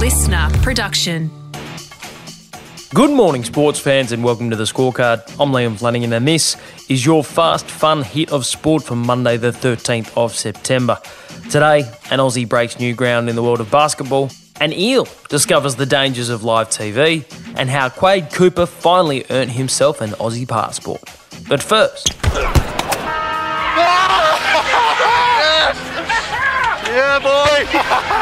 listener production. Good morning, sports fans, and welcome to the scorecard. I'm Liam Flanagan, and this is your fast, fun hit of sport for Monday, the 13th of September. Today, an Aussie breaks new ground in the world of basketball, an eel discovers the dangers of live TV, and how Quade Cooper finally earned himself an Aussie passport. But first, Yeah, boy!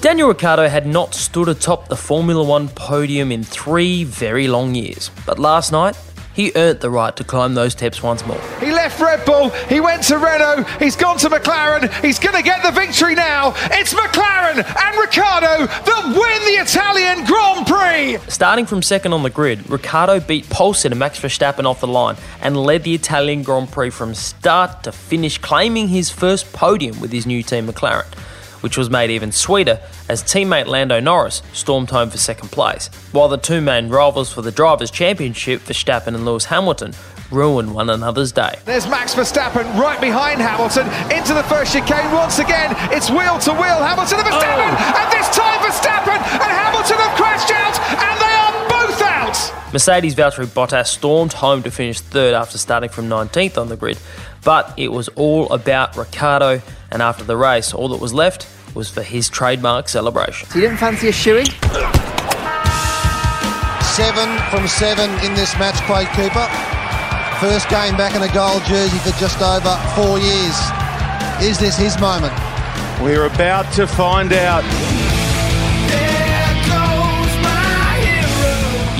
Daniel Ricciardo had not stood atop the Formula One podium in three very long years, but last night he earned the right to climb those steps once more. He left Red Bull, he went to Renault, he's gone to McLaren, he's going to get the victory now. It's McLaren and Ricciardo that win the Italian Grand Prix. Starting from second on the grid, Ricciardo beat pole and Max Verstappen off the line and led the Italian Grand Prix from start to finish, claiming his first podium with his new team McLaren, which was made even sweeter as teammate Lando Norris stormed home for second place, while the two main rivals for the Drivers' Championship, Verstappen and Lewis Hamilton, ruined one another's day. There's Max Verstappen right behind Hamilton into the first chicane once again. It's wheel to wheel. Hamilton and Verstappen, oh. and this time Verstappen and Hamilton have crashed out, and they are both out. Mercedes Valtteri Bottas stormed home to finish third after starting from 19th on the grid, but it was all about Ricciardo, and after the race, all that was left was for his trademark celebration. You didn't fancy a shoey? Seven from seven in this match, Quade Cooper. First game back in a gold jersey for just over four years. Is this his moment? We're about to find out.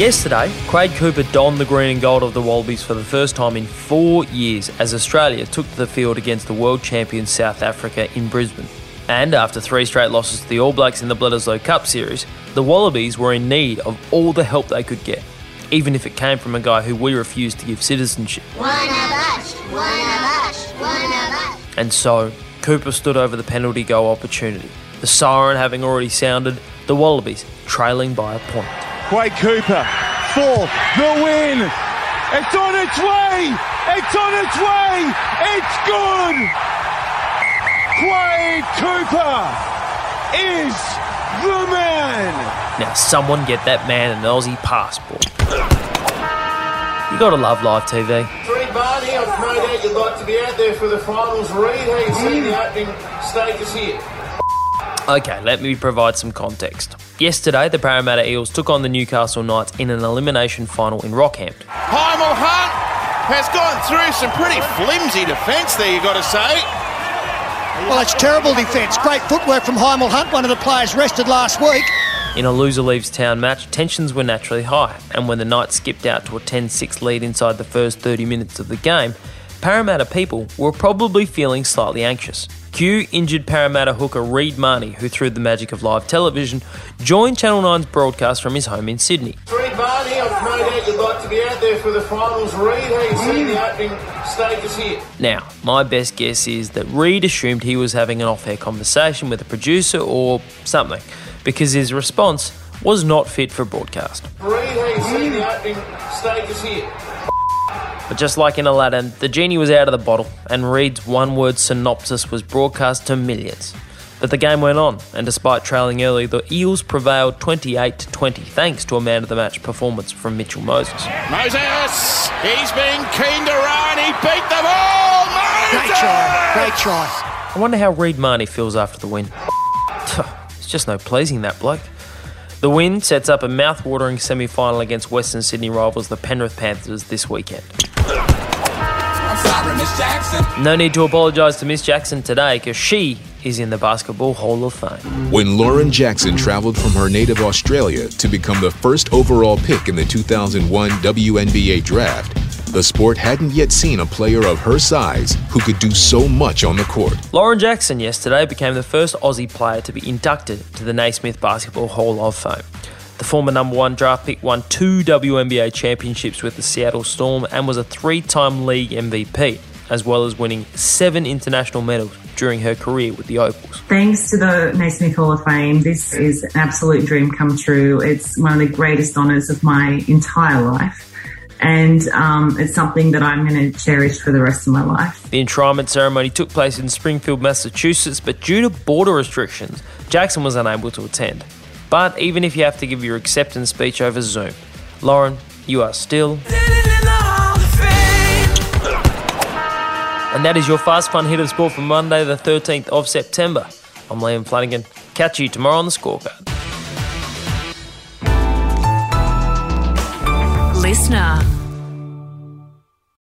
Yesterday, Quade Cooper donned the green and gold of the Wallabies for the first time in four years as Australia took to the field against the world champion South Africa in Brisbane. And after three straight losses to the All Blacks in the Bledisloe Cup series, the Wallabies were in need of all the help they could get, even if it came from a guy who we refused to give citizenship. One of us, one of us, one of us. And so, Cooper stood over the penalty goal opportunity. The siren having already sounded, the Wallabies trailing by a point. Quade Cooper for the win. It's on its way. It's on its way. It's good. Quade Cooper is the man. Now, someone get that man an Aussie passport. You gotta love live TV. Reed Barney, I've no doubt you'd like to be out there for the finals. Reed, how you see the opening stages here? Okay, let me provide some context. Yesterday, the Parramatta Eels took on the Newcastle Knights in an elimination final in Rockhampton. Hymel Hunt has gone through some pretty flimsy defence there, you've got to say. Well, it's terrible defence. Great footwork from Hymel Hunt, one of the players rested last week. In a loser leaves town match, tensions were naturally high, and when the Knights skipped out to a 10 6 lead inside the first 30 minutes of the game, Parramatta people were probably feeling slightly anxious. Q injured Parramatta hooker Reed Mahoney, who through the magic of live television, joined Channel 9's broadcast from his home in Sydney. Reed Barney, I've no doubt you'd like to be out there for the finals. Reed, how you see the opening stages here? Now, my best guess is that Reed assumed he was having an off air conversation with a producer or something, because his response was not fit for broadcast. Reed, how you see the opening stages here? But just like in Aladdin, the genie was out of the bottle, and Reed's one word synopsis was broadcast to millions. But the game went on, and despite trailing early, the Eels prevailed 28 to 20 thanks to a man of the match performance from Mitchell Moses. Moses, he's been keen to run. He beat them all. Moses! Great try, great try. I wonder how Reed Mahoney feels after the win. it's just no pleasing that bloke. The win sets up a mouth-watering semi-final against Western Sydney rivals the Penrith Panthers this weekend. No need to apologise to Miss Jackson today because she is in the Basketball Hall of Fame. When Lauren Jackson traveled from her native Australia to become the first overall pick in the 2001 WNBA draft, the sport hadn't yet seen a player of her size who could do so much on the court. Lauren Jackson yesterday became the first Aussie player to be inducted to the Naismith Basketball Hall of Fame. The former number one draft pick won two WNBA championships with the Seattle Storm and was a three time league MVP, as well as winning seven international medals during her career with the Opals. Thanks to the Naismith Hall of Fame, this is an absolute dream come true. It's one of the greatest honours of my entire life. and um, it's something that I'm going to cherish for the rest of my life. The enshrinement ceremony took place in Springfield, Massachusetts, but due to border restrictions, Jackson was unable to attend. But even if you have to give your acceptance speech over Zoom, Lauren, you are still. And that is your fast fun hit of sport for Monday, the 13th of September. I'm Liam Flanagan. Catch you tomorrow on the scorecard. Listener.